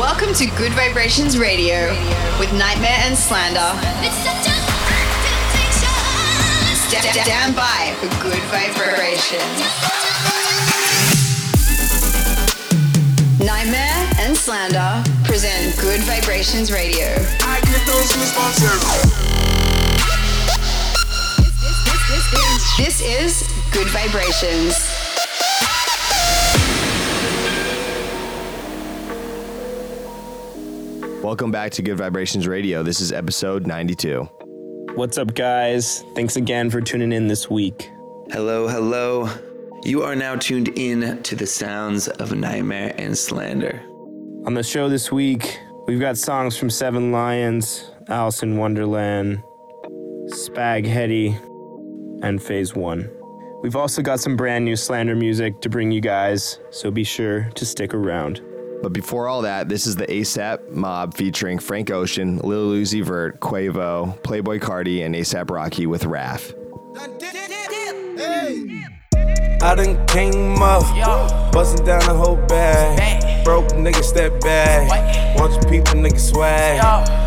Welcome to Gud Vibrations Radio with NGHTMRE and Slander. St- stand by for good vibrations. NGHTMRE and Slander present Gud Vibrations Radio. I get those goosebumps This is Good Vibrations. Welcome back to Gud Vibrations Radio. This is episode 92. What's up, guys? Thanks again for tuning in this week. Hello, hello. You are now tuned in to the sounds of NGHTMRE and slander. On the show this week, we've got songs from Seven Lions, Alice in Wonderland, Spag Heddy, and Phase One. We've also got some brand new slander music to bring you guys, so be sure to stick around. But before all that, this is the ASAP mob featuring Frank Ocean, Lil Uzi Vert, Quavo, Playboi Carti, and ASAP Rocky with RAF. I done came up, bustin' down the whole bag. Broke nigga step back. Your people nigga swag.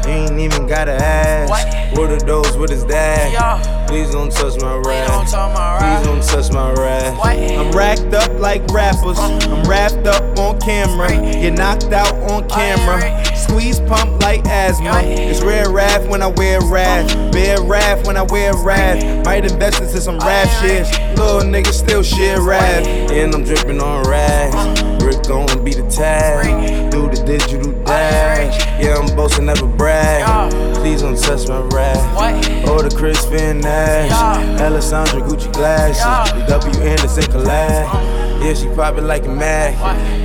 Ain't even gotta ask. What are those? What is that? Please don't touch my rap. Please don't touch my rap. I'm racked up like rappers. I'm wrapped up on camera. Get knocked out on camera. Squeeze pump like asthma. It's rare wrath when I wear wrath. Bear wrath when I wear wrath. Might invest into some rap shit. Little nigga still shit rap. And I'm dripping on rags. Rick gon' be the tag. Do the digital dash. Yeah, I'm boasting, never brag. Please don't touch my rap. Oh, the Chris Finn Nash. Alessandra Gucci glasses. The W Anderson collab. Yeah, she pop it like a mag.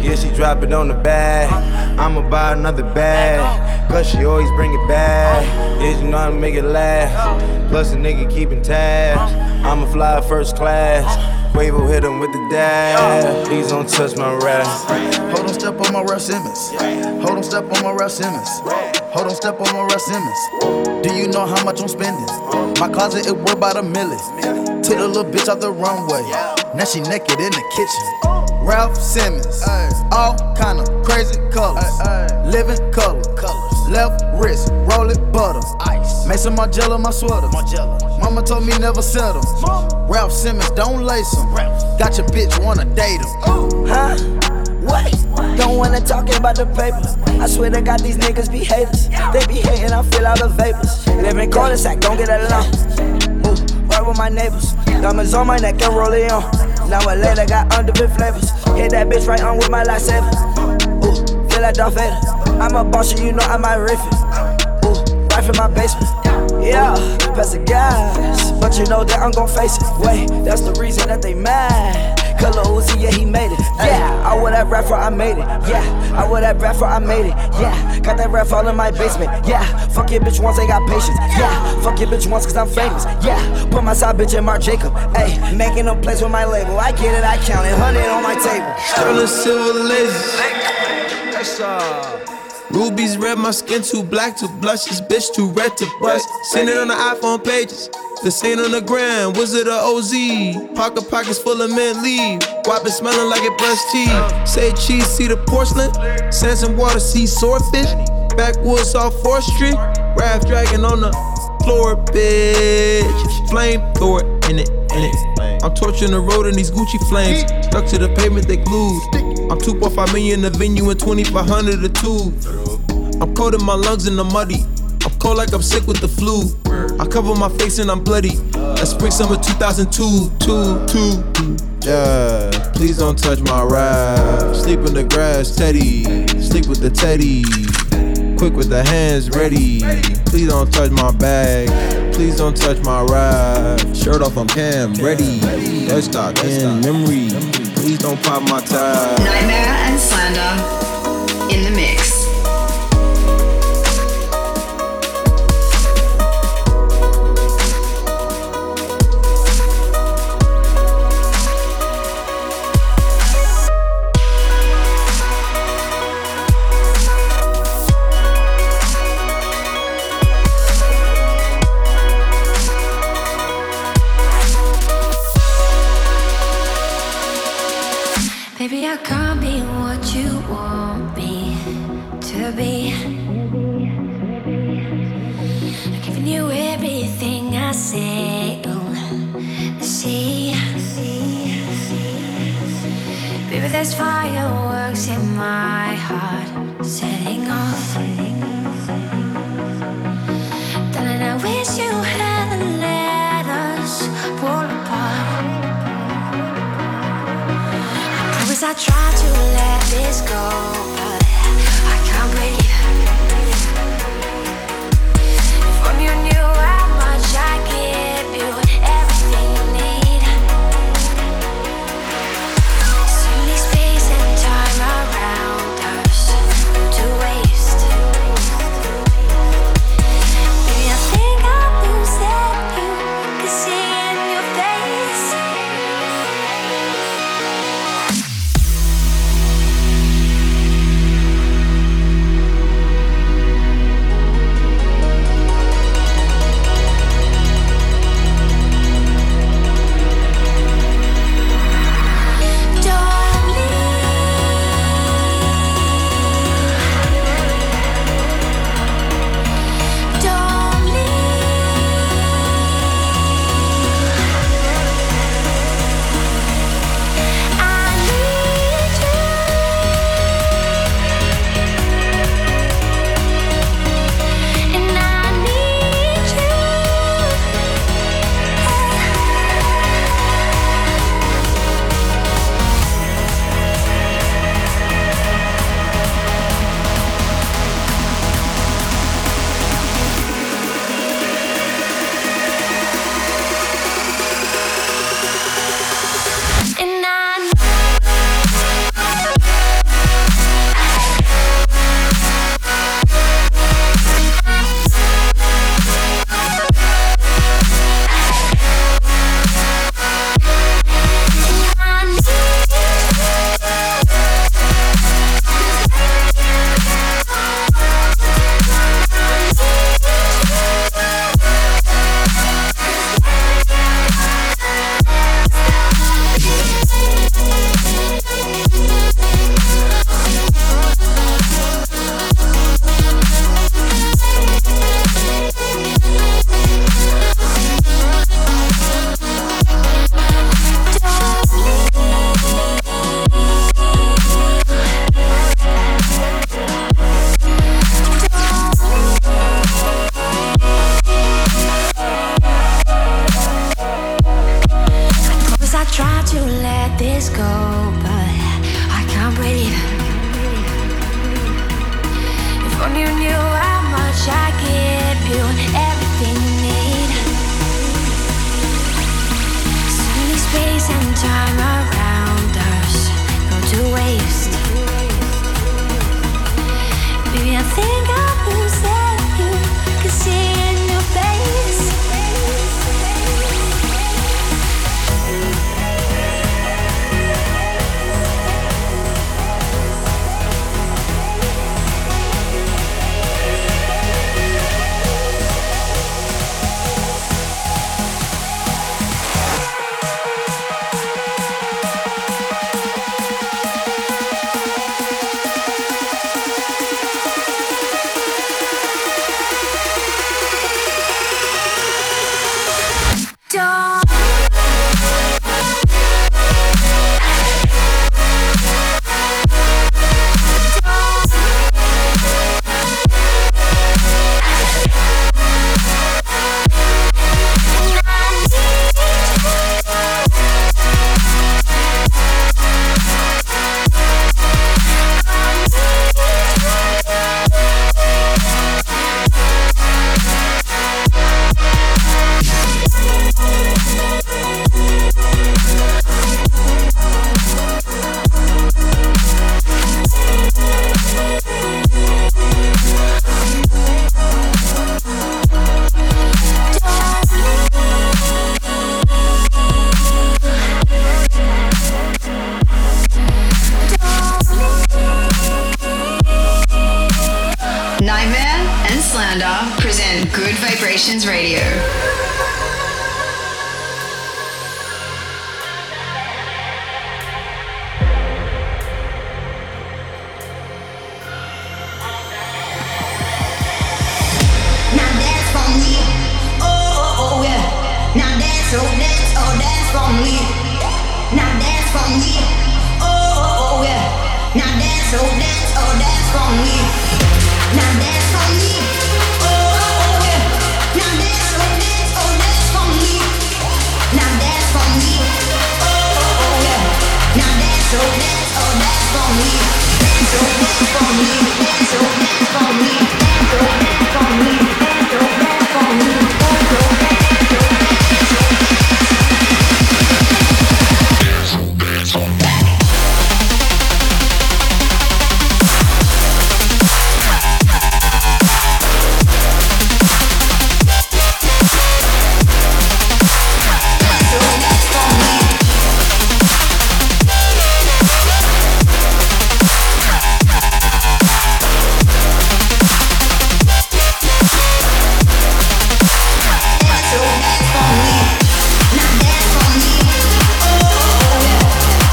Yeah, she drop it on the bag. I'ma buy another bag. Cause she always bring it back. Yeah, you know to make it last. Plus, a nigga keeping tabs. I'ma fly first class. Quavo hit him with the dab. Please don't touch my rap. Hold on, step on my Raf Simons. Hold on, step on my Raf Simons. Hold on, step on my Raf Simons. Do you know how much I'm spending? My closet it worth about a million. Took the little bitch out the runway. Now she naked in the kitchen. Raf Simons, all kind of crazy colors, living color. Left wrist, roll it butter. Ice. Made some Margiela my sweater. Mama told me never settle. Raf Simons, don't lace him. Got your bitch wanna date him. Huh? What? Don't wanna talk about the papers. I swear to God, these niggas be haters. They be hating, I feel all the vapors. Live in cul-de-sac, don't get along. Move, right with my neighbors. Diamonds on my neck and roll it on. Now a later got underbit flavors. Hit that bitch right on with my lightsaber. Ooh, feel like Darth Vader. I'm a boss, you know I might riff it. Ooh, right from my basement. Yeah, pass the gas, but you know that I'm gon' face it. Wait, that's the reason that they mad. Color Uzi, yeah, he made it. Yeah, I would have rap for I made it. Yeah, I would have rap for I made it. Yeah, got that rap all in my basement. Yeah, fuck your bitch once, I got patience. Yeah, fuck your bitch once, cause I'm famous. Yeah, put my side bitch in Marc Jacob. Ayy, making a place with my label. I get it, I count it. 100 on my table. Sterling silver laces. Rubies red, my skin too black to blush. This bitch too red to bust. Send it on the iPhone pages. The same on the gram, Wizard of OZ. Pocket pockets full of mint leave. Wop it smelling like it brushed teeth. Say cheese, see the porcelain. Sands and water, see swordfish. Backwoods off 4th Street. Raft dragging on the floor, bitch. Flame, throw it in it, it. I'm torching the road in these Gucci flames. Stuck to the pavement, they glued. I'm 2.5 million in the venue and 2500 a tube. I'm coating my lungs in the muddy. I'm cold like I'm sick with the flu. I cover my face and I'm bloody. That's spring summer 2002. Two, two. Yeah, please don't touch my rap. Sleep in the grass, Teddy. Sleep with the Teddy. Quick with the hands ready. Please don't touch my bag. Please don't touch my ride. Shirt off, I'm cam ready. Let's stop in memory. Please don't pop my tag. NGHTMRE and Slander in the mix.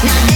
Now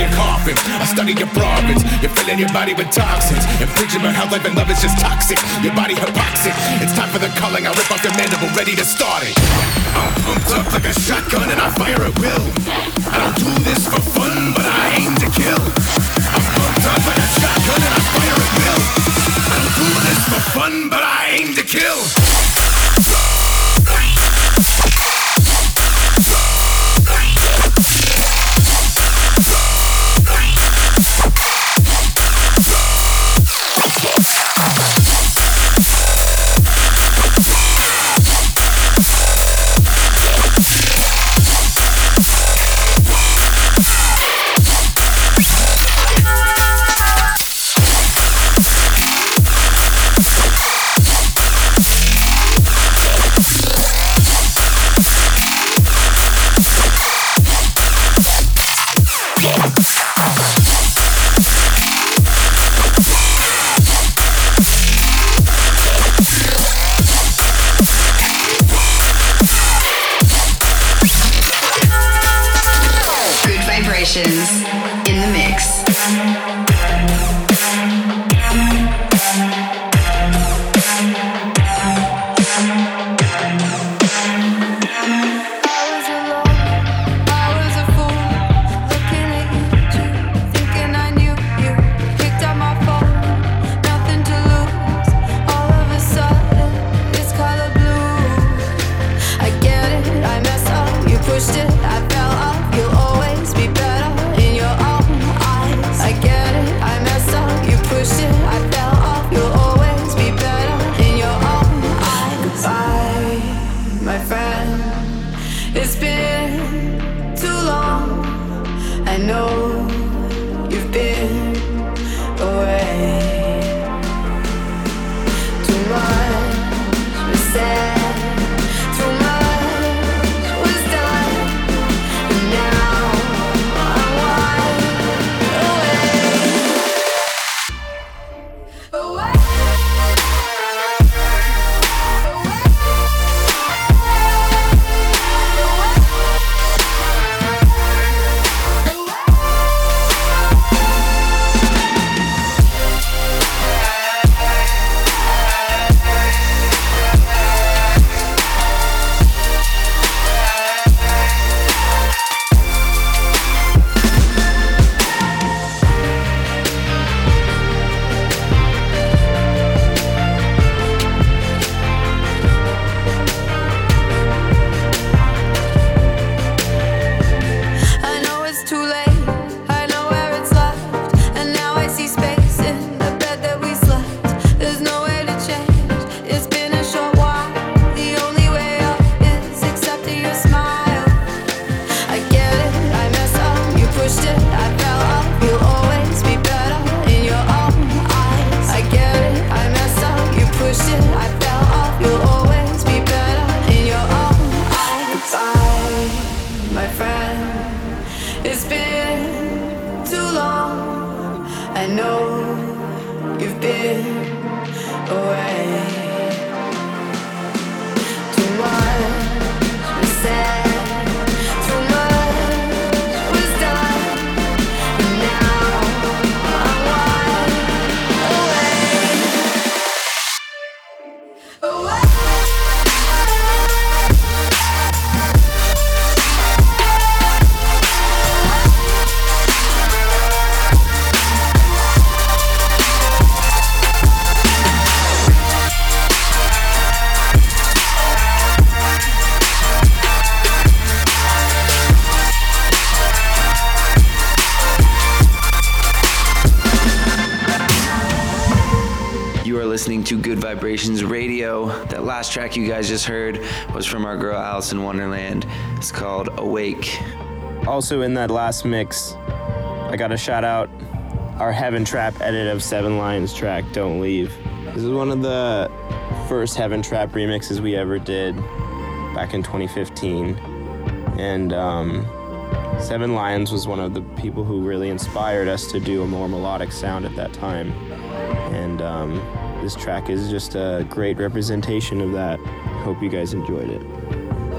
your coffin. I study your problems. You're filling your body with toxins. Infringing my health, life, and love is just toxic. Your body hypoxic. It's time for the culling. I rip off your mandible, ready to start it. I'm pumped up like a shotgun and I fire at will. I don't do this for fun, but I aim to kill. I'm pumped up like a shotgun and I fire at will. I don't do this for fun, but I aim to kill. I track you guys just heard was from our girl Alice in Wonderland. It's called Awake. Also in that last mix, I got to shout out our Heaven Trap edit of Seven Lions track, Don't Leave. This is one of the first Heaven Trap remixes we ever did back in 2015. And um, Seven Lions was one of the people who really inspired us to do a more melodic sound at that time. And um, this track is just a great representation of that. Hope you guys enjoyed it.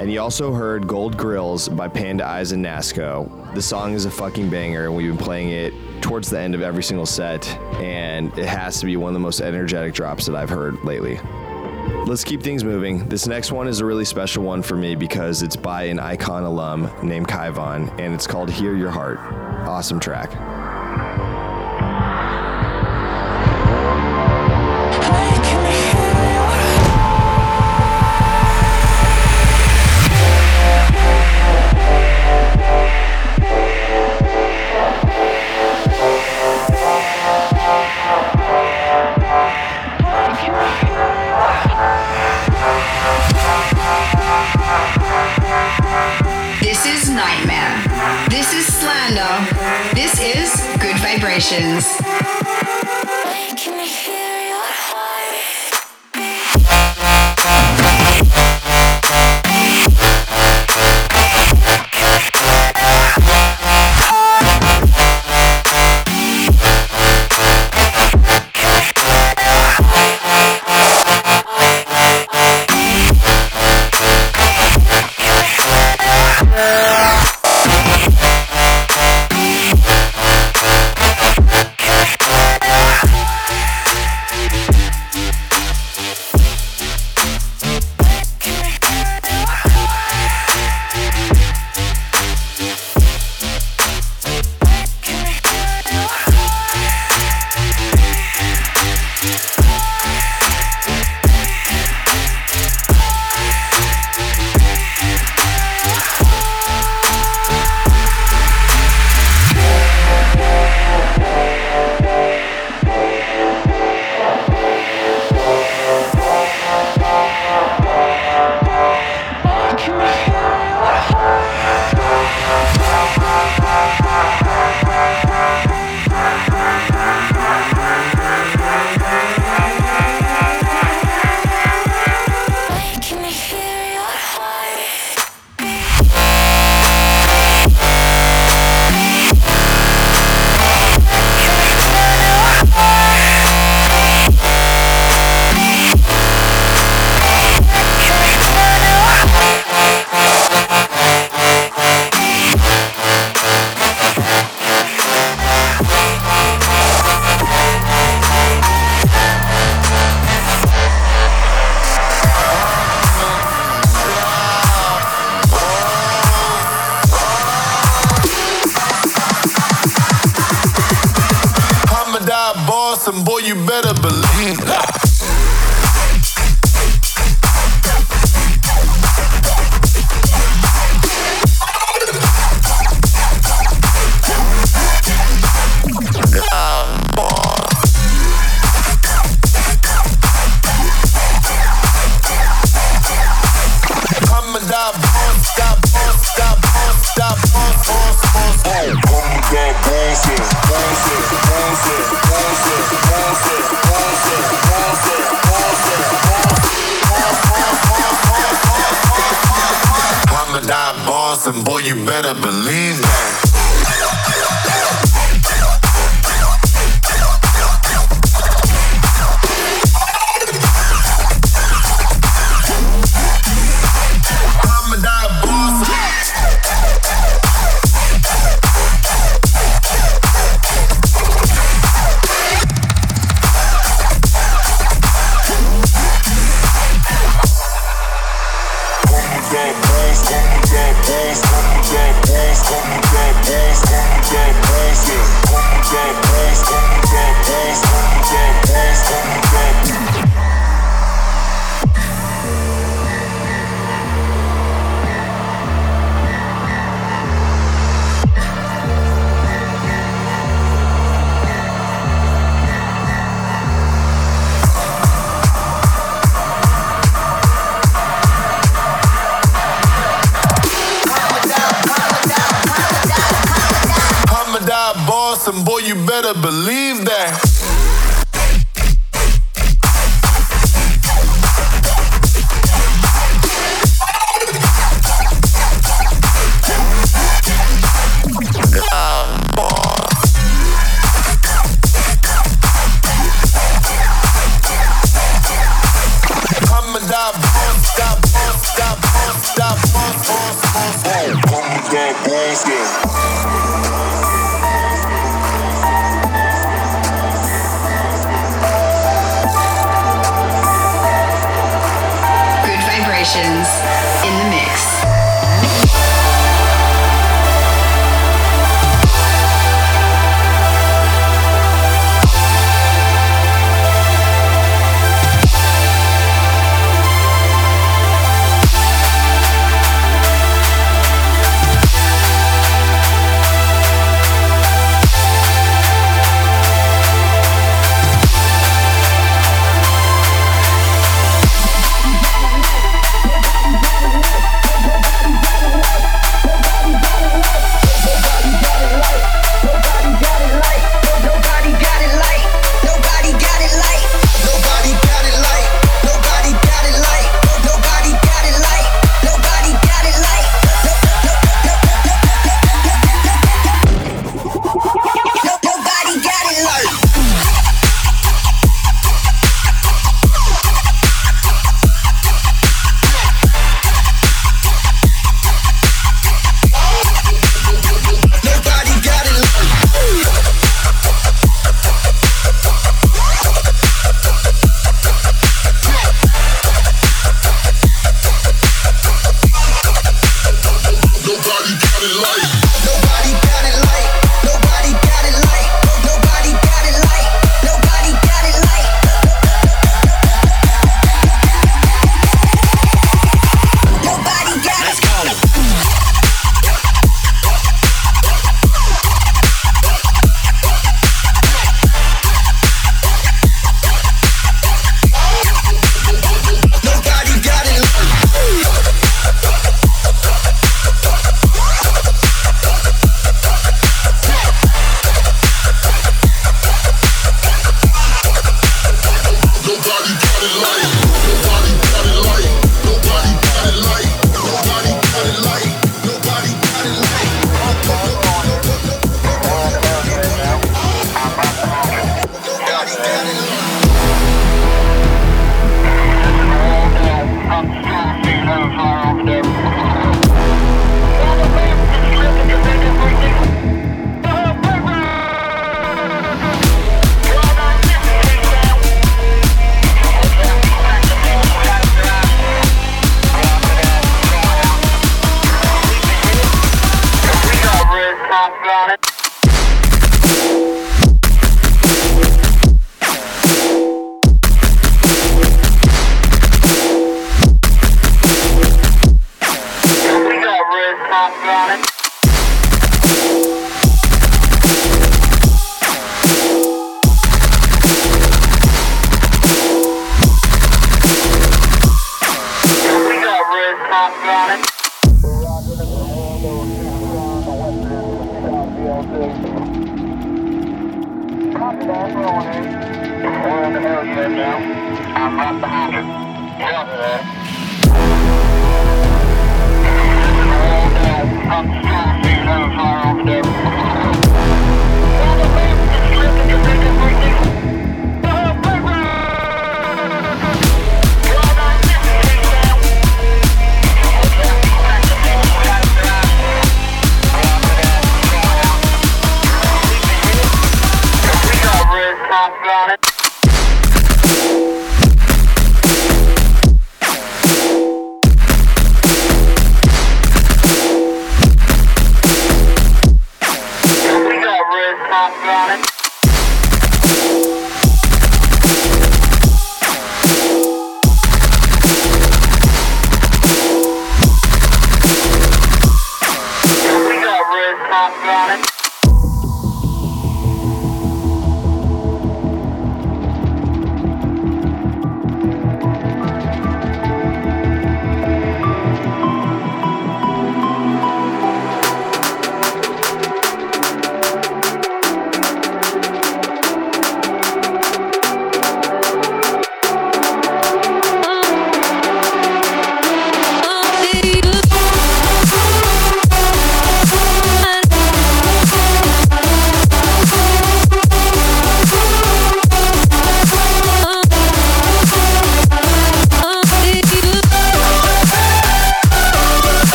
And you also heard Gold Grills by Panda Eyes and Nasko. The song is a fucking banger, and we've been playing it towards the end of every single set, and it has to be one of the most energetic drops that I've heard lately. Let's keep things moving. This next one is a really special one for me because it's by an icon alum named Kaivon, and it's called Hear Your Heart. Awesome track.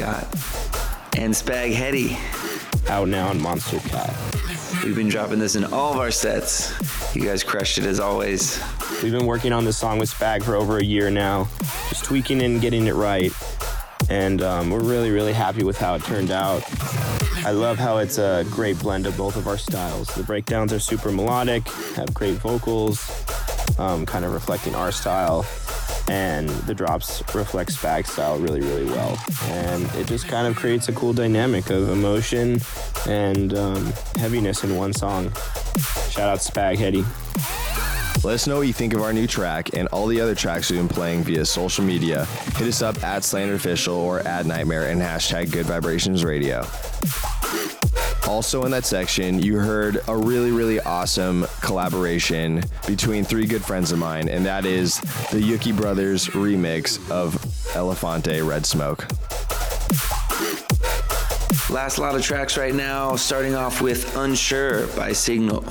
Scott and Spag Heddy. Out now on Monstercat. We've been dropping this in all of our sets. You guys crushed it as always. We've been working on this song with Spag for over a year now, just tweaking and getting it right. And um, we're really, really happy with how it turned out. I love how it's a great blend of both of our styles. The breakdowns are super melodic, have great vocals, um, kind of reflecting our style, and the drops reflect Spag style really, really well. And it just kind of creates a cool dynamic of emotion and um, heaviness in one song. Shout out Spag Heddy. Let us know what you think of our new track and all the other tracks we've been playing via social media. Hit us up at Slander Official or at NGHTMRE and hashtag Gud Vibrations Radio. Also, in that section, you heard a really, really awesome collaboration between three good friends of mine, and that is the Yuki Brothers remix of Elephante Red Smoke. Last lot of tracks right now, starting off with Unsure by Signal.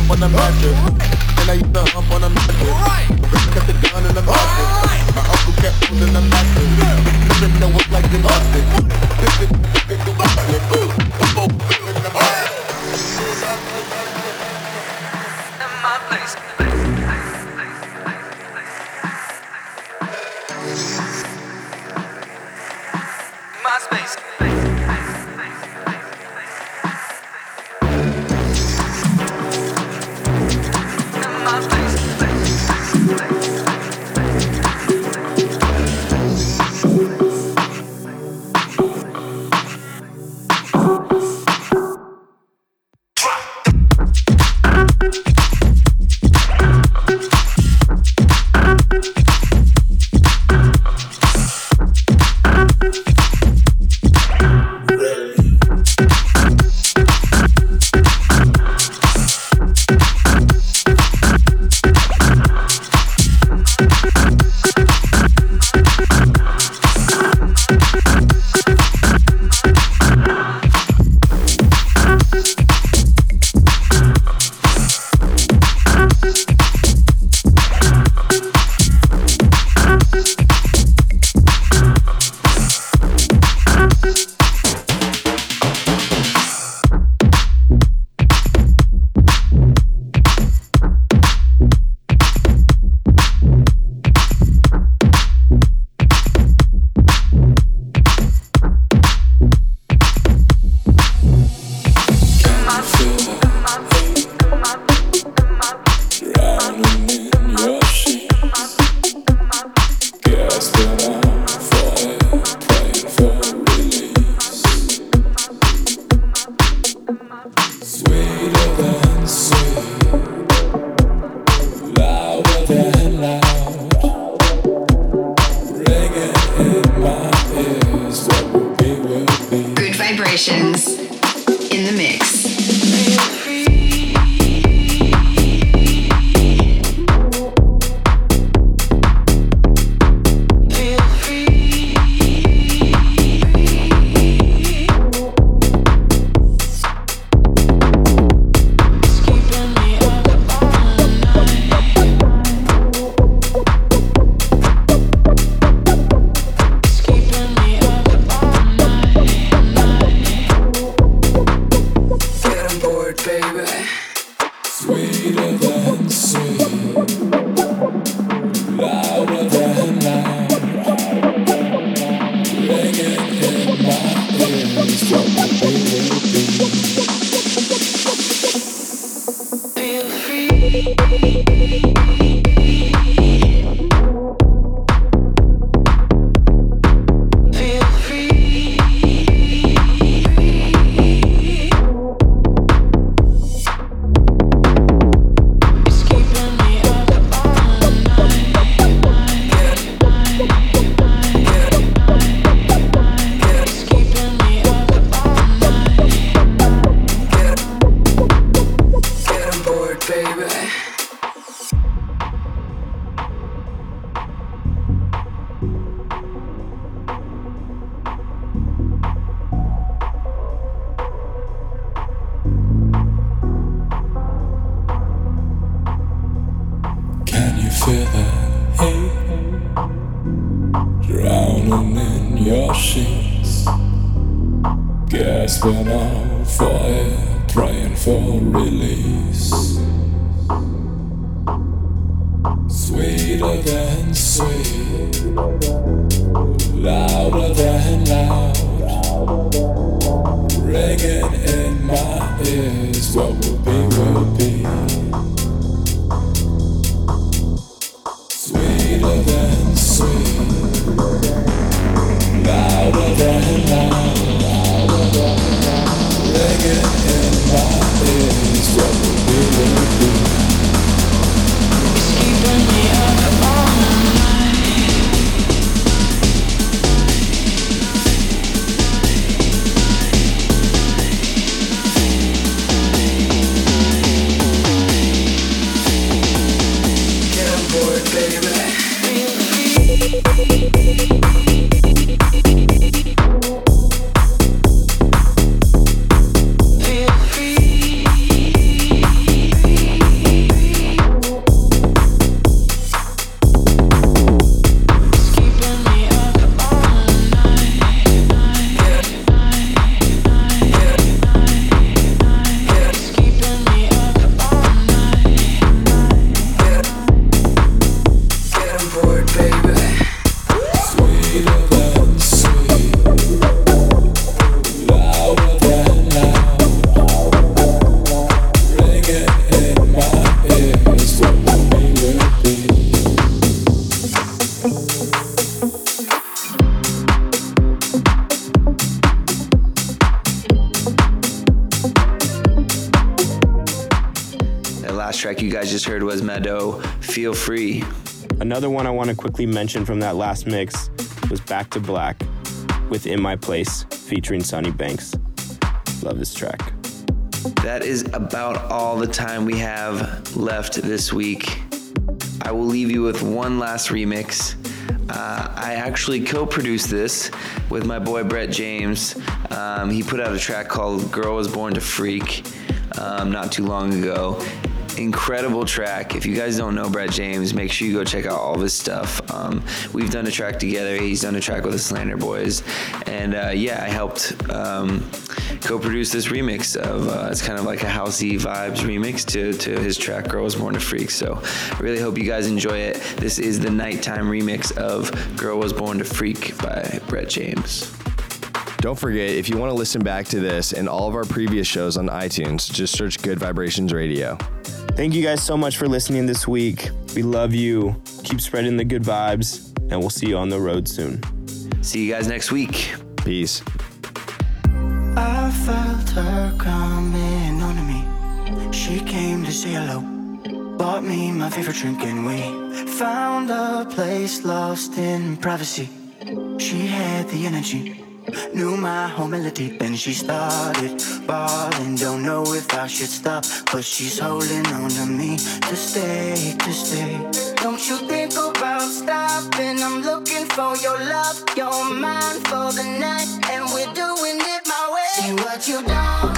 Jump on the mattress. And I used to hump on the mattress. Kept the gun in the mattress. My uncle kept holding the mattress. Didn't know what like the mattress. Sweeter you guys just heard was Meadow, Feel Free. Another one I want to quickly mention from that last mix was Back to Black with In My Place featuring Sonny Banks. Love this track. That is about all the time we have left this week. I will leave you with one last remix. Uh, I actually co produced this with my boy Brett James. Um, he put out a track called Girl Was Born to Freak um, not too long ago. Incredible track. If you guys don't know Brett James, make sure you go check out all of his stuff. Um, we've done a track together. He's done a track with the Slander Boys. And uh, yeah, I helped um, co-produce this remix of uh, it's kind of like a housey vibes remix to, to his track Girl Was Born to Freak. So I really hope you guys enjoy it. This is the nighttime remix of Girl Was Born to Freak by Brett James. Don't forget, if you want to listen back to this and all of our previous shows on iTunes, just search Gud Vibrations Radio. Thank you guys so much for listening this week. We love you. Keep spreading the good vibes, and we'll see you on the road soon. See you guys next week. Peace. I felt her coming on to me. She came to say hello. Bought me my favorite drink and we found a place lost in privacy. She had the energy, knew my whole melody. Then she started bawling. Don't know if I should stop, but she's holding on to me to stay, to stay. Don't you think about stopping? I'm looking for your love, your mind for the night, and we're doing it my way. See what you don't